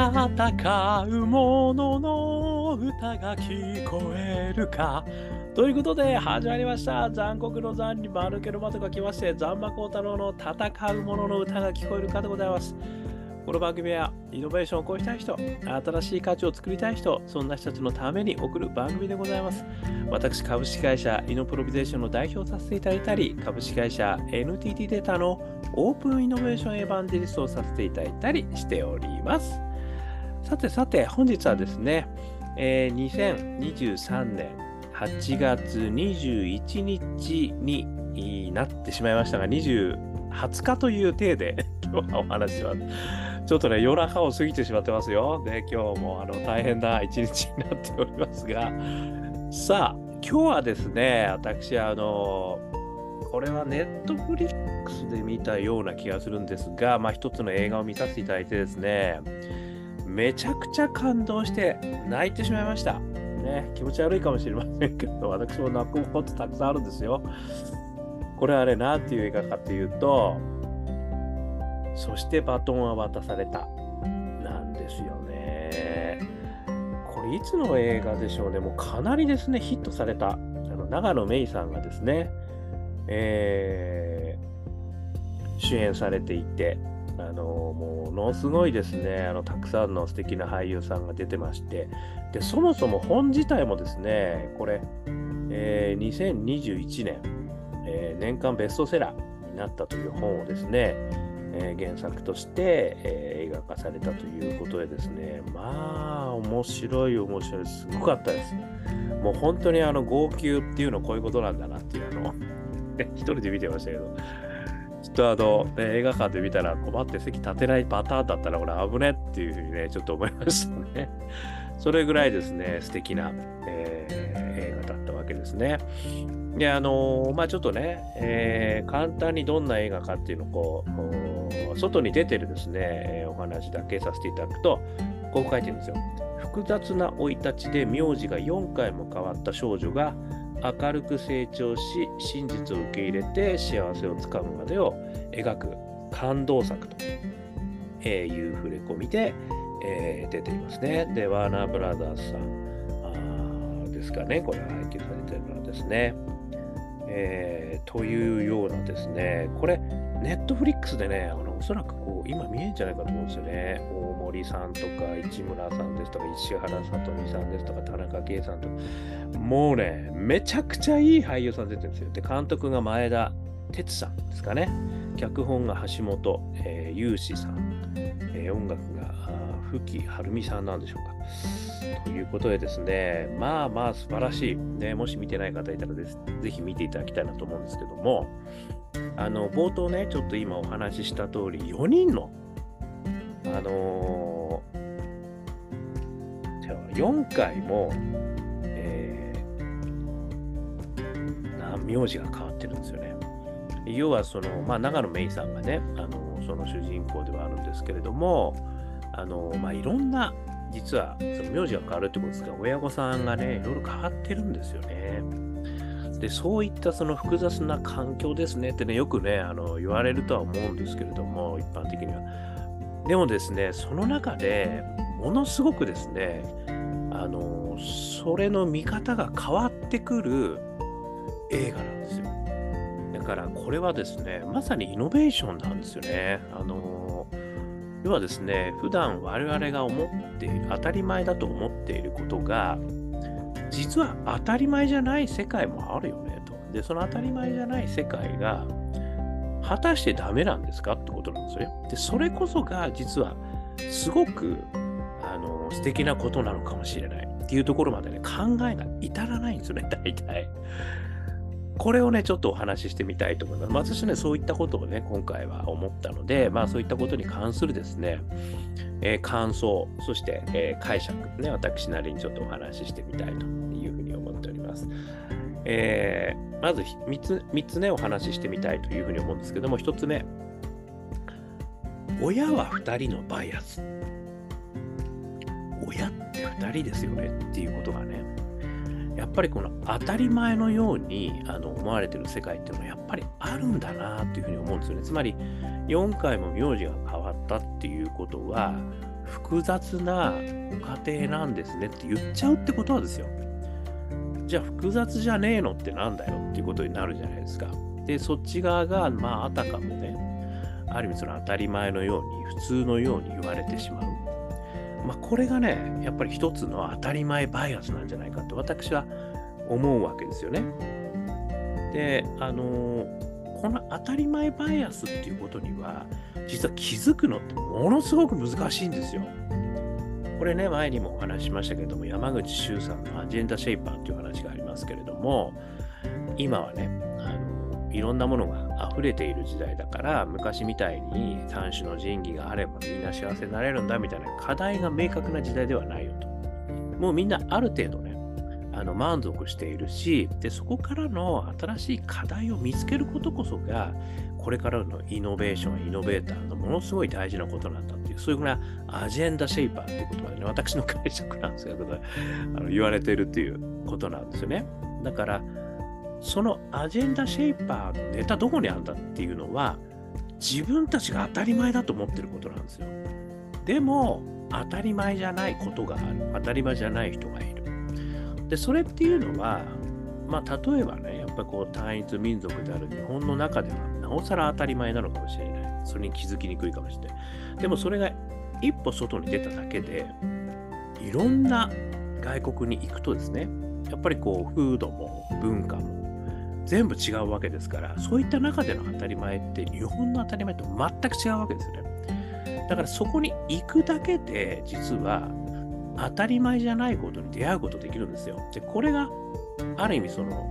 戦う者の歌が聞こえるか。ということで始まりました。残酷の残に丸けの間とか来まして、残馬幸太郎の戦う者の歌が聞こえるかでございます。この番組はイノベーションを起こしたい人、新しい価値を作りたい人、そんな人たちのために送る番組でございます。私、株式会社イノプロビゼーションの代表させていただいたり、株式会社 NTT データのオープンイノベーションエヴァンジェリストをさせていただいたりしております。さてさて、本日はですね、えー2023年8月21日になってしまいましたが、20 20日という体で 今日はお話しします。ちょっとね、夜中を過ぎてしまってますよ。で、今日もあの大変な一日になっておりますが、さあ、今日はですね、私、あの、これはネットフリックスで見たような気がするんですが、まあ、一つの映画を見させていただいてですね、めちゃくちゃ感動して泣いてしまいました。ね、気持ち悪いかもしれませんけど、私も泣くことたくさんあるんですよ。これはね、なんていう映画かというと、そしてバトンは渡された。なんですよね。これいつの映画でしょうね。もうかなりですね、ヒットされた。あの長野芽郁さんがですね、えー主演されていて、あのものすごいですね。あの、たくさんの素敵な俳優さんが出てまして、でそもそも本自体もですね、これ、えー2021年、えー年間ベストセラーになったという本をですね、えー原作として、え映画化されたということでですね、まあ、面白い、面白い、すごかったです。もう本当にあの号泣っていうのこういうことなんだなっていうのを 一人で見てましたけど、っとあの、ね映画館で見たら困って席立てないパターンだったら俺危ねっていうふうにね、ちょっと思いましたね。それぐらいですね、素敵な、えー映画だったわけですね。で、あのーまあちょっとね、えー簡単にどんな映画かっていうのをこう、外に出てるですね、お話だけさせていただくと、こう書いてるんですよ。複雑な生い立ちで名字が4回も変わった少女が明るく成長し、真実を受け入れて幸せをつかむまでを描く感動作という触れ込みで、えー出ていますね。で、ワーナーブラザーズさんですかね、これは配給されてるのですね。えーというようなですね、これ、ネットフリックスでね、あのおそらくこう今見えるんじゃないかと思うんですよね。大森さんとか市村さんですとか石原さとみさんですとか田中圭さんとか、もうね、めちゃくちゃいい俳優さん出てるんですよ。で、監督が前田哲さんですかね。脚本が橋本、えー、雄志さん、えー音楽があー吹晴美さんなんでしょうか。ということでですね、まあまあ素晴らしい。ね、もし見てない方いたらですぜひ見ていただきたいなと思うんですけども、あの冒頭ね、ちょっと今お話しした通り、4人の、あのー4回も、えー名字が変わってるんですよね。要はその、まあ、長野芽郁さんがね、あのその主人公ではあるんですけれども、あのまあ、いろんな、実はその名字が変わるってことですが、親御さんがね、いろいろ変わってるんですよね。で、そういったその複雑な環境ですねってね、よくね、あの言われるとは思うんですけれども、一般的には。でもですね、その中でものすごくですね、あのそれの見方が変わってくる映画なんですよ。だからこれはですね、まさにイノベーションなんですよね。あの要はですね、普段我々が思っている当たり前だと思っていることが、実は当たり前じゃない世界もあるよねと。で、その当たり前じゃない世界が、果たしてダメなんですかってことなんですよね。で、それこそが実はすごくあの素敵なことなのかもしれないっていうところまでね、考えが至らないんですよね、大体。これをね、ちょっとお話ししてみたいと思います。私ね、そういったことをね、今回は思ったので、まあそういったことに関するですね、えー感想、そして、えー解釈、ね、私なりにちょっとお話ししてみたいというふうに思っております。えーまず3つ、三つね、お話ししてみたいというふうに思うんですけども、1つ目、親は2人のバイアス。親って2人ですよねっていうことがね、やっぱりこの当たり前のようにあの思われてる世界っていうのはやっぱりあるんだなっていうふうに思うんですよね。つまり4回も名字が変わったっていうことは複雑なご家庭なんですねって言っちゃうってことはですよ。じゃあ複雑じゃねえのってなんだよっていうことになるじゃないですか。で、そっち側が、まあ、あたかもね、ある意味その当たり前のように、普通のように言われてしまう。まあ、これがね、やっぱり一つの当たり前バイアスなんじゃないかと私は思うわけですよね。で、あのこの当たり前バイアスっていうことには、実は気づくのってものすごく難しいんですよ。これね、前にもお話ししましたけれども、山口周さんのアジェンダシェイパーっていう話がありますけれども、今はね、あのいろんなものが溢れている時代だから、昔みたいに三種の神器があればみんな幸せになれるんだみたいな課題が明確な時代ではないよと。もうみんなある程度ね、あの満足しているしでそこからの新しい課題を見つけることこそがこれからのイノベーションイノベーターのものすごい大事なことなんだっていうそういうふうなアジェンダシェイパーっていう言葉でね私の解釈なんですけど、あの言われているっていうことなんですよねだからそのアジェンダシェイパーのネタどこにあるんだっていうのは自分たちが当たり前だと思ってることなんですよでも当たり前じゃないことがある当たり前じゃない人がいるで、それっていうのは、まあ、例えばね、やっぱこう単一民族である日本の中では、なおさら当たり前なのかもしれない。それに気づきにくいかもしれない。でもそれが一歩外に出ただけで、いろんな外国に行くとですね、やっぱりこう風土も文化も全部違うわけですから、そういった中での当たり前って日本の当たり前と全く違うわけですね。だからそこに行くだけで、実は当たり前じゃないことに出会うことできるんですよ。で、これがある意味その、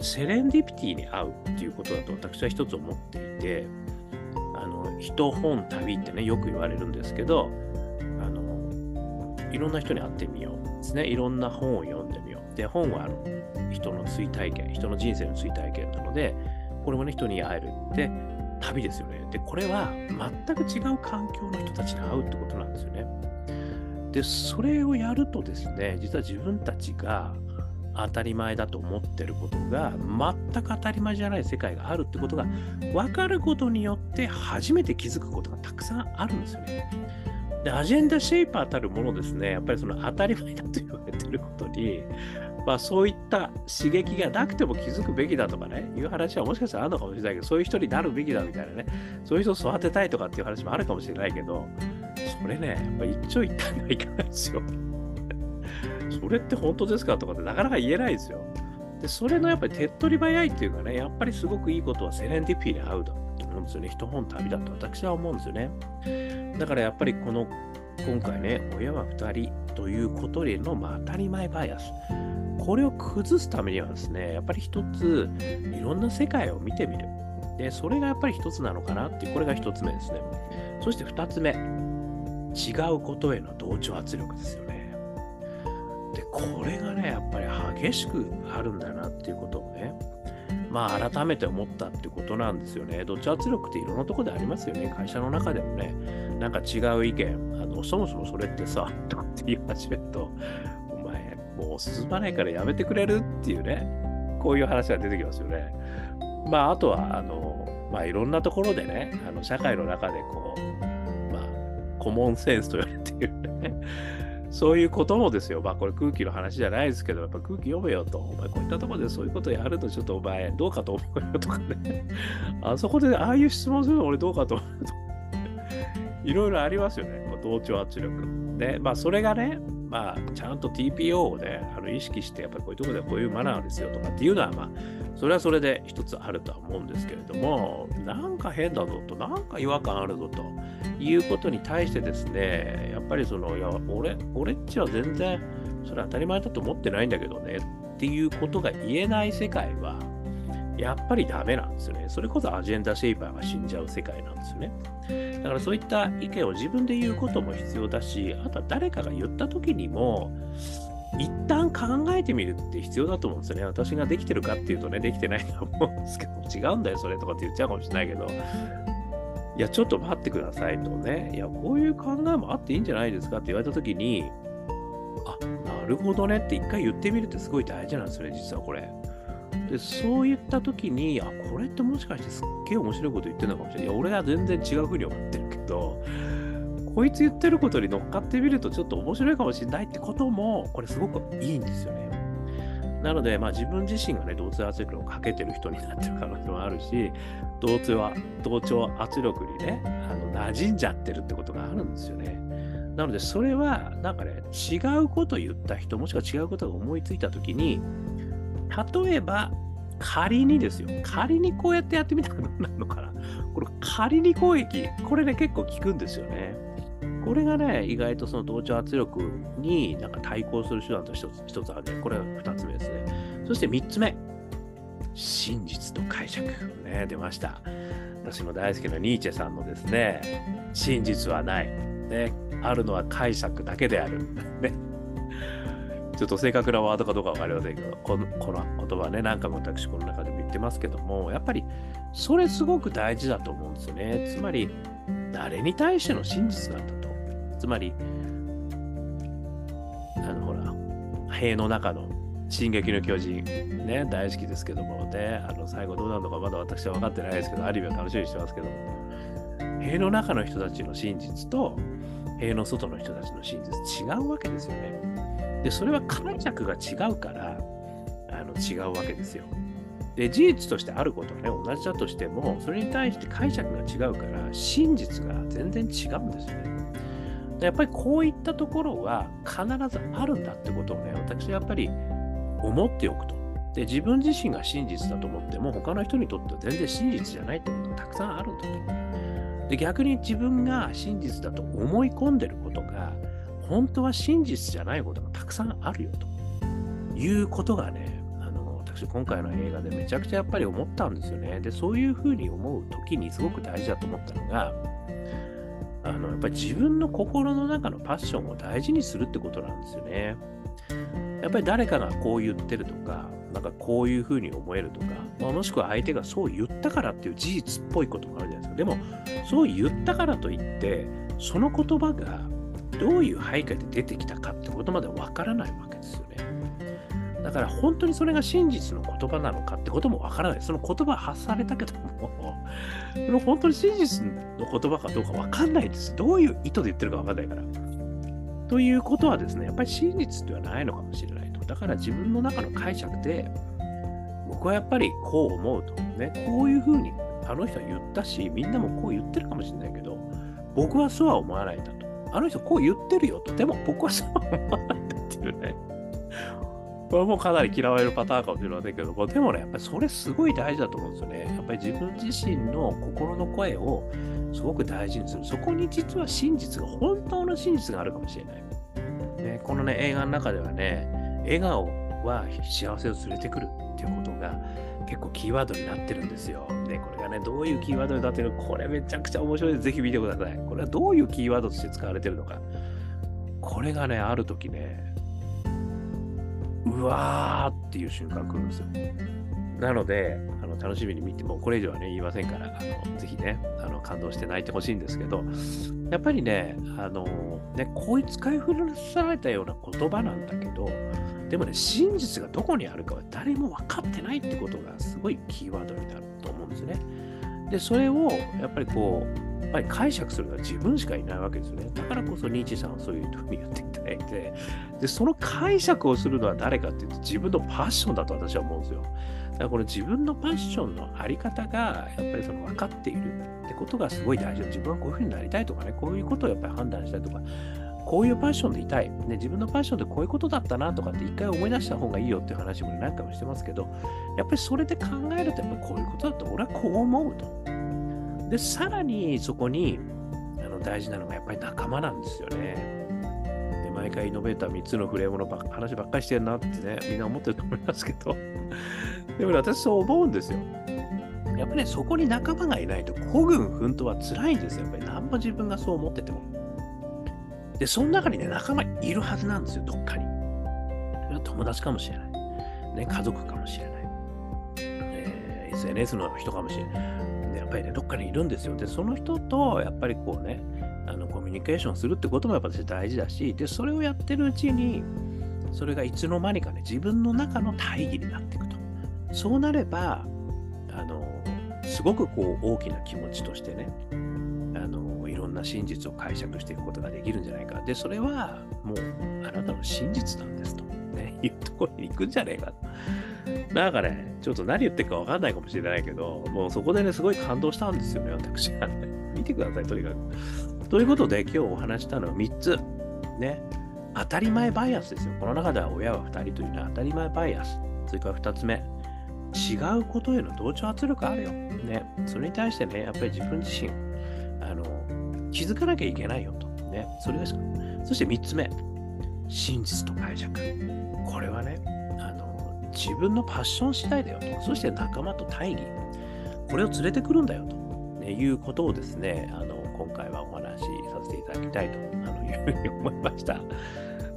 セレンディピティに合うっていうことだと私は一つ思っていて、あの、人本旅ってね、よく言われるんですけど、あの、いろんな人に会ってみようですね。いろんな本を読んでみよう。で、本はあの人の追体験、人の人生の追体験なので、これもね、人に会えるって旅ですよね。で、これは全く違う環境の人たちに会うってことなんですよね。で、それをやるとですね、実は自分たちが当たり前だと思ってることが全く当たり前じゃない世界があるってことが分かることによって初めて気づくことがたくさんあるんですよね。で、アジェンダシェイパーたるものですね、やっぱりその当たり前だと言われてることに、まあそういった刺激がなくても気づくべきだとかね、いう話はもしかしたらあるのかもしれないけど、そういう人になるべきだみたいなね、そういう人を育てたいとかっていう話もあるかもしれないけど、それね、やっぱ一長一短がいかないですよ。それって本当ですかとかってなかなか言えないですよ。で、それのやっぱり手っ取り早いっていうかね、やっぱりすごくいいことはセレンディピーに合うと思うんですよね。一本旅だと私は思うんですよね。だからやっぱりこの今回ね、親は2人ということでの、まあ、当たり前バイアス。これを崩すためにはですね、やっぱり一つ、いろんな世界を見てみる。で、それがやっぱり一つなのかなって、これが一つ目ですね。そして二つ目、違うことへの同調圧力ですよね。で、これがね、やっぱり激しくあるんだなっていうことをね、まあ改めて思ったってことなんですよね。同調圧力っていろんなとこでありますよね。会社の中でもね、なんか違う意見、あのそもそもそれってさ、とかって言い始めると、もう進まないからやめてくれるっていうね、こういう話が出てきますよね。まあ、あとは、あの、まあ、いろんなところでね、あの社会の中でこう、コモンセンスと言われているね。そういうこともですよ。まあこれ空気の話じゃないですけど、やっぱ空気読めよと。お前こういったところでそういうことやるとちょっとお前どうかと思うよとかね。あそこでああいう質問するの俺どうかと思うよと。いろいろありますよね。同調圧力。で、まあそれがね、まあちゃんと TPO をね、あの意識して、やっぱりこういうところではこういうマナーですよとかっていうのは、まあそれはそれで一つあるとは思うんですけれども、なんか変だぞと、なんか違和感あるぞということに対してですね、やっぱりその、いや、俺、俺っちは全然それ当たり前だと思ってないんだけどねっていうことが言えない世界は、やっぱりダメなんですよね。それこそアジェンダシェイパーが死んじゃう世界なんですよね。だからそういった意見を自分で言うことも必要だし、あとは誰かが言った時にも、一旦考えてみるって必要だと思うんですよね。私ができてるかっていうとね、できてないと思うんですけど、違うんだよ、それとかって言っちゃうかもしれないけど、いや、ちょっと待ってくださいとね、いや、こういう考えもあっていいんじゃないですかって言われたときに、あ、なるほどねって一回言ってみるってすごい大事なんですよね、実はこれ。で、そういったときに、あ、これってもしかしてすっげえ面白いこと言ってるのかもしれない。いや、俺は全然違うふうに思ってるけど、こいつ言ってることに乗っかってみるとちょっと面白いかもしれないってことも、これすごくいいんですよね。なので、まあ、自分自身がね、同調圧力をかけてる人になってる可能性もあるし、同調は同調圧力にね、あの馴染んじゃってるってことがあるんですよね。なので、それは、なんかね、違うこと言った人、もしくは違うことが思いついたときに、例えば、仮にですよ、仮にこうやってやってみたらどうなるのかな。これ、仮に攻撃、これね、結構効くんですよね。これがね、意外とその同調圧力になんか対抗する手段と一つ一つあるね。これが二つ目ですね。そして三つ目。真実と解釈。ね、出ました。私も大好きなニーチェさんのですね、真実はない。ね、あるのは解釈だけである。ね。ちょっと正確なワードかどうかわかりませんけど、このこの言葉ね、何回も私この中でも言ってますけども、やっぱりそれすごく大事だと思うんですよね。つまり、誰に対しての真実なんだと。つまり、あのほら、塀の中の進撃の巨人、ね、大好きですけども、ね、あの最後どうなるのかまだ私は分かってないですけど、アニメは楽しみにしてますけども、塀の中の人たちの真実と、塀の外の人たちの真実違うわけですよね。で、それは解釈が違うから、あの違うわけですよ。で、事実としてあることはね、同じだとしても、それに対して解釈が違うから、真実が全然違うんですよね。やっぱりこういったところは必ずあるんだってことをね、私はやっぱり思っておくと。で、自分自身が真実だと思っても、他の人にとっては全然真実じゃないってことがたくさんあるんだと。で、逆に自分が真実だと思い込んでることが、本当は真実じゃないことがたくさんあるよということがね、あの、私今回の映画でめちゃくちゃやっぱり思ったんですよね。で、そういうふうに思う時にすごく大事だと思ったのが、あの、やっぱり自分の心の中のパッションを大事にするってことなんですよね。やっぱり誰かがこう言ってるとか、なんかこういうふうに思えるとか、まあ、もしくは相手がそう言ったからっていう事実っぽいこともあるじゃないですか。でも、そう言ったからといって、その言葉がどういう背景で出てきたかってことまでわからないわけですよね。だから本当にそれが真実の言葉なのかってこともわからない。その言葉発されたけども、それ本当に真実の言葉かどうかわかんないです。どういう意図で言ってるかわかんないから。ということはですね、やっぱり真実ではないのかもしれないと。だから自分の中の解釈で、僕はやっぱりこう思うと。ね、こういうふうにあの人は言ったし、みんなもこう言ってるかもしれないけど、僕はそうは思わないんだ。あの人こう言ってるよと。でも僕はそう思わないっていうね。これもかなり嫌われるパターンかもしれませんけども、でもね、やっぱりそれすごい大事だと思うんですよね。やっぱり自分自身の心の声をすごく大事にする。そこに実は真実が、本当の真実があるかもしれない。ね、このね、映画の中ではね、笑顔は幸せを連れてくるっていうことが結構キーワードになってるんですよ。で、これがね、どういうキーワードになってるのか、これめちゃくちゃ面白いです。ぜひ見てください。これはどういうキーワードとして使われてるのか。これがね、ある時ね、うわーっていう瞬間来るんですよ。なので、あの楽しみに見て、もうこれ以上はね、言いませんから、あのぜひね、あの感動して泣いてほしいんですけど、やっぱりね、あのね、こういう使い古されたような言葉なんだけど、でもね、真実がどこにあるかは誰も分かってないってことがすごいキーワードになると思うんですね。で、それをやっぱりこう、やっぱり解釈するのは自分しかいないわけですよね。だからこそニーチェさんはそういうふうに言っていただいて、で、その解釈をするのは誰かっていうと自分のパッションだと私は思うんですよ。だからこの自分のパッションのあり方がやっぱりその分かっているってことがすごい大事自分はこういうふうになりたいとかね、こういうことをやっぱり判断したいとか、こういうパッションでいたい、ね、自分のパッションってこういうことだったなとかって一回思い出した方がいいよっていう話も何回もしてますけど、やっぱりそれで考えると、やっぱこういうことだと俺はこう思うと。で、さらにそこにあの大事なのがやっぱり仲間なんですよね。で、毎回イノベーター3つのフレームのば話ばっかりしてるなってね、みんな思ってると思いますけど、でも、ね、私そう思うんですよ。やっぱりね、そこに仲間がいないと、孤軍奮闘は辛いんですよ。やっぱり何も自分がそう思ってても。で、その中にね、仲間いるはずなんですよ、どっかに。友達かもしれない。ね、家族かもしれない。えー、SNS の人かもしれない。で、やっぱりね、どっかにいるんですよ。で、その人と、やっぱりこうね、あのコミュニケーションするってこともやっぱ大事だし、で、それをやってるうちに、それがいつの間にかね、自分の中の大義になっていくと。そうなれば、あの、すごくこう大きな気持ちとしてね、な真実を解釈していくことができるんじゃないか。で、それはもうあなたの真実なんですと、ね、いうところに行くんじゃねえかと。なんかね、ちょっと何言ってるかわかんないかもしれないけど、もうそこでね、すごい感動したんですよね、私はね。見てください、とにかく。ということで、今日お話したのは3つ。ね。当たり前バイアスですよ。この中では親は2人というのは当たり前バイアス。それから2つ目。違うことへの同調圧力あるよ。ね。それに対してね、やっぱり自分自身、気づかなきゃいけないよと。ね。それです。そして3つ目。真実と解釈。これはね、あの、自分のパッション次第だよと。そして仲間と大義。これを連れてくるんだよと、ね、いうことをですね、あの、今回はお話しさせていただきたいとあのいうふうに思いました。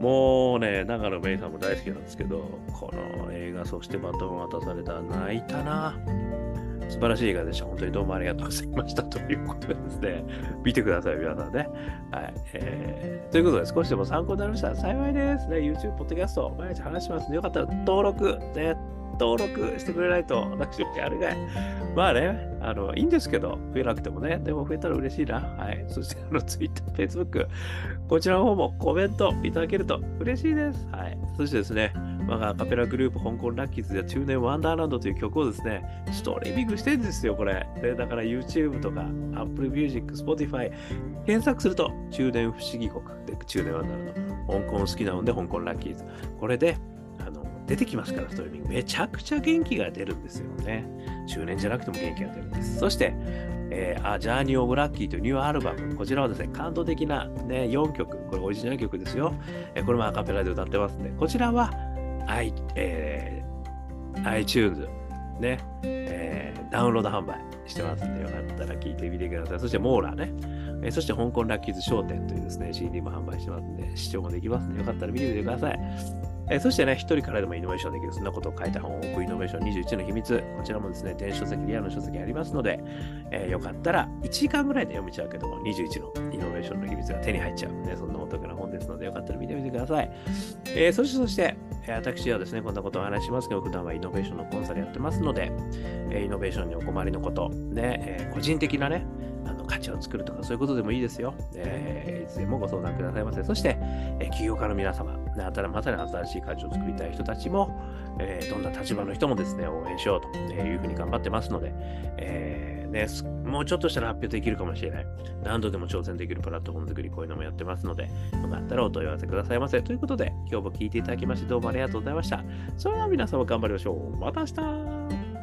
もうね、長野芽郁さんも大好きなんですけど、この映画、そしてバトンを渡された、泣いたな。素晴らしい映画でした。本当にどうもありがとうございました。ということでですね、見てください、皆さんね。はい。えー、ということで、少しでも参考になりましたら幸いです。ね、YouTube、ポッドキャスト、毎日話しますので、よかったら登録、ね、登録してくれないと、私、やるがい。まあね、あの、いいんですけど、増えなくてもね、でも増えたら嬉しいな。はい。そして、あの、Twitter、Facebook、こちらの方もコメントいただけると嬉しいです。はい。そしてですね、我がアカペラグループ、香港ラッキーズで中年ワンダーランドという曲をですね、ストリーミングしてるんですよ、これ。でだから YouTube とか Apple Music、Spotify、検索すると、中年不思議国で中年ワンダーランド、香港好きなので香港ラッキーズ。これで、あの出てきますから、ストリーミング。めちゃくちゃ元気が出るんですよね。中年じゃなくても元気が出るんです。そして、えー、あジャーニー・オブ・ラッキーというニューアルバム。こちらはですね、感動的な、ね、4曲。これオリジナル曲ですよ。えー、これもアカペラで歌ってますんで、こちらは、I えー、iTunes、ね、えー、ダウンロード販売してますんで、よかったら聞いてみてください。そして、モーラーね。そして、香港ラッキーズ商店というですね、CD も販売してますんで、視聴もできますんで、よかったら見てみてください。えー、そしてね、一人からでもイノベーションできる、そんなことを書いた本、オープンイノベーション21の秘密、こちらもですね、電子書籍、リアルの書籍ありますので、えー、よかったら1時間ぐらいで読めちゃうけども、21のイノベーションの秘密が手に入っちゃう、ね、そんなお得な本ですので、よかったら見てみてください。えー、そして、そして、私はですね、こんなことをお話しますけど、普段はイノベーションのコンサルやってますので、イノベーションにお困りのこと、ね、え個人的なね、の価値を作るとかそういうことでもいいですよ。えー、いつでもご相談くださいませ。そして、えー、起業家の皆様、ね、まさに新しい価値を作りたい人たちも、えー、どんな立場の人もですね、応援しようというふうに頑張ってますので、えーね、もうちょっとしたら発表できるかもしれない。何度でも挑戦できるプラットフォーム作り、こういうのもやってますので、よかったらお問い合わせくださいませ。ということで、今日も聞いていただきましてどうもありがとうございました。それでは皆様頑張りましょう。また明日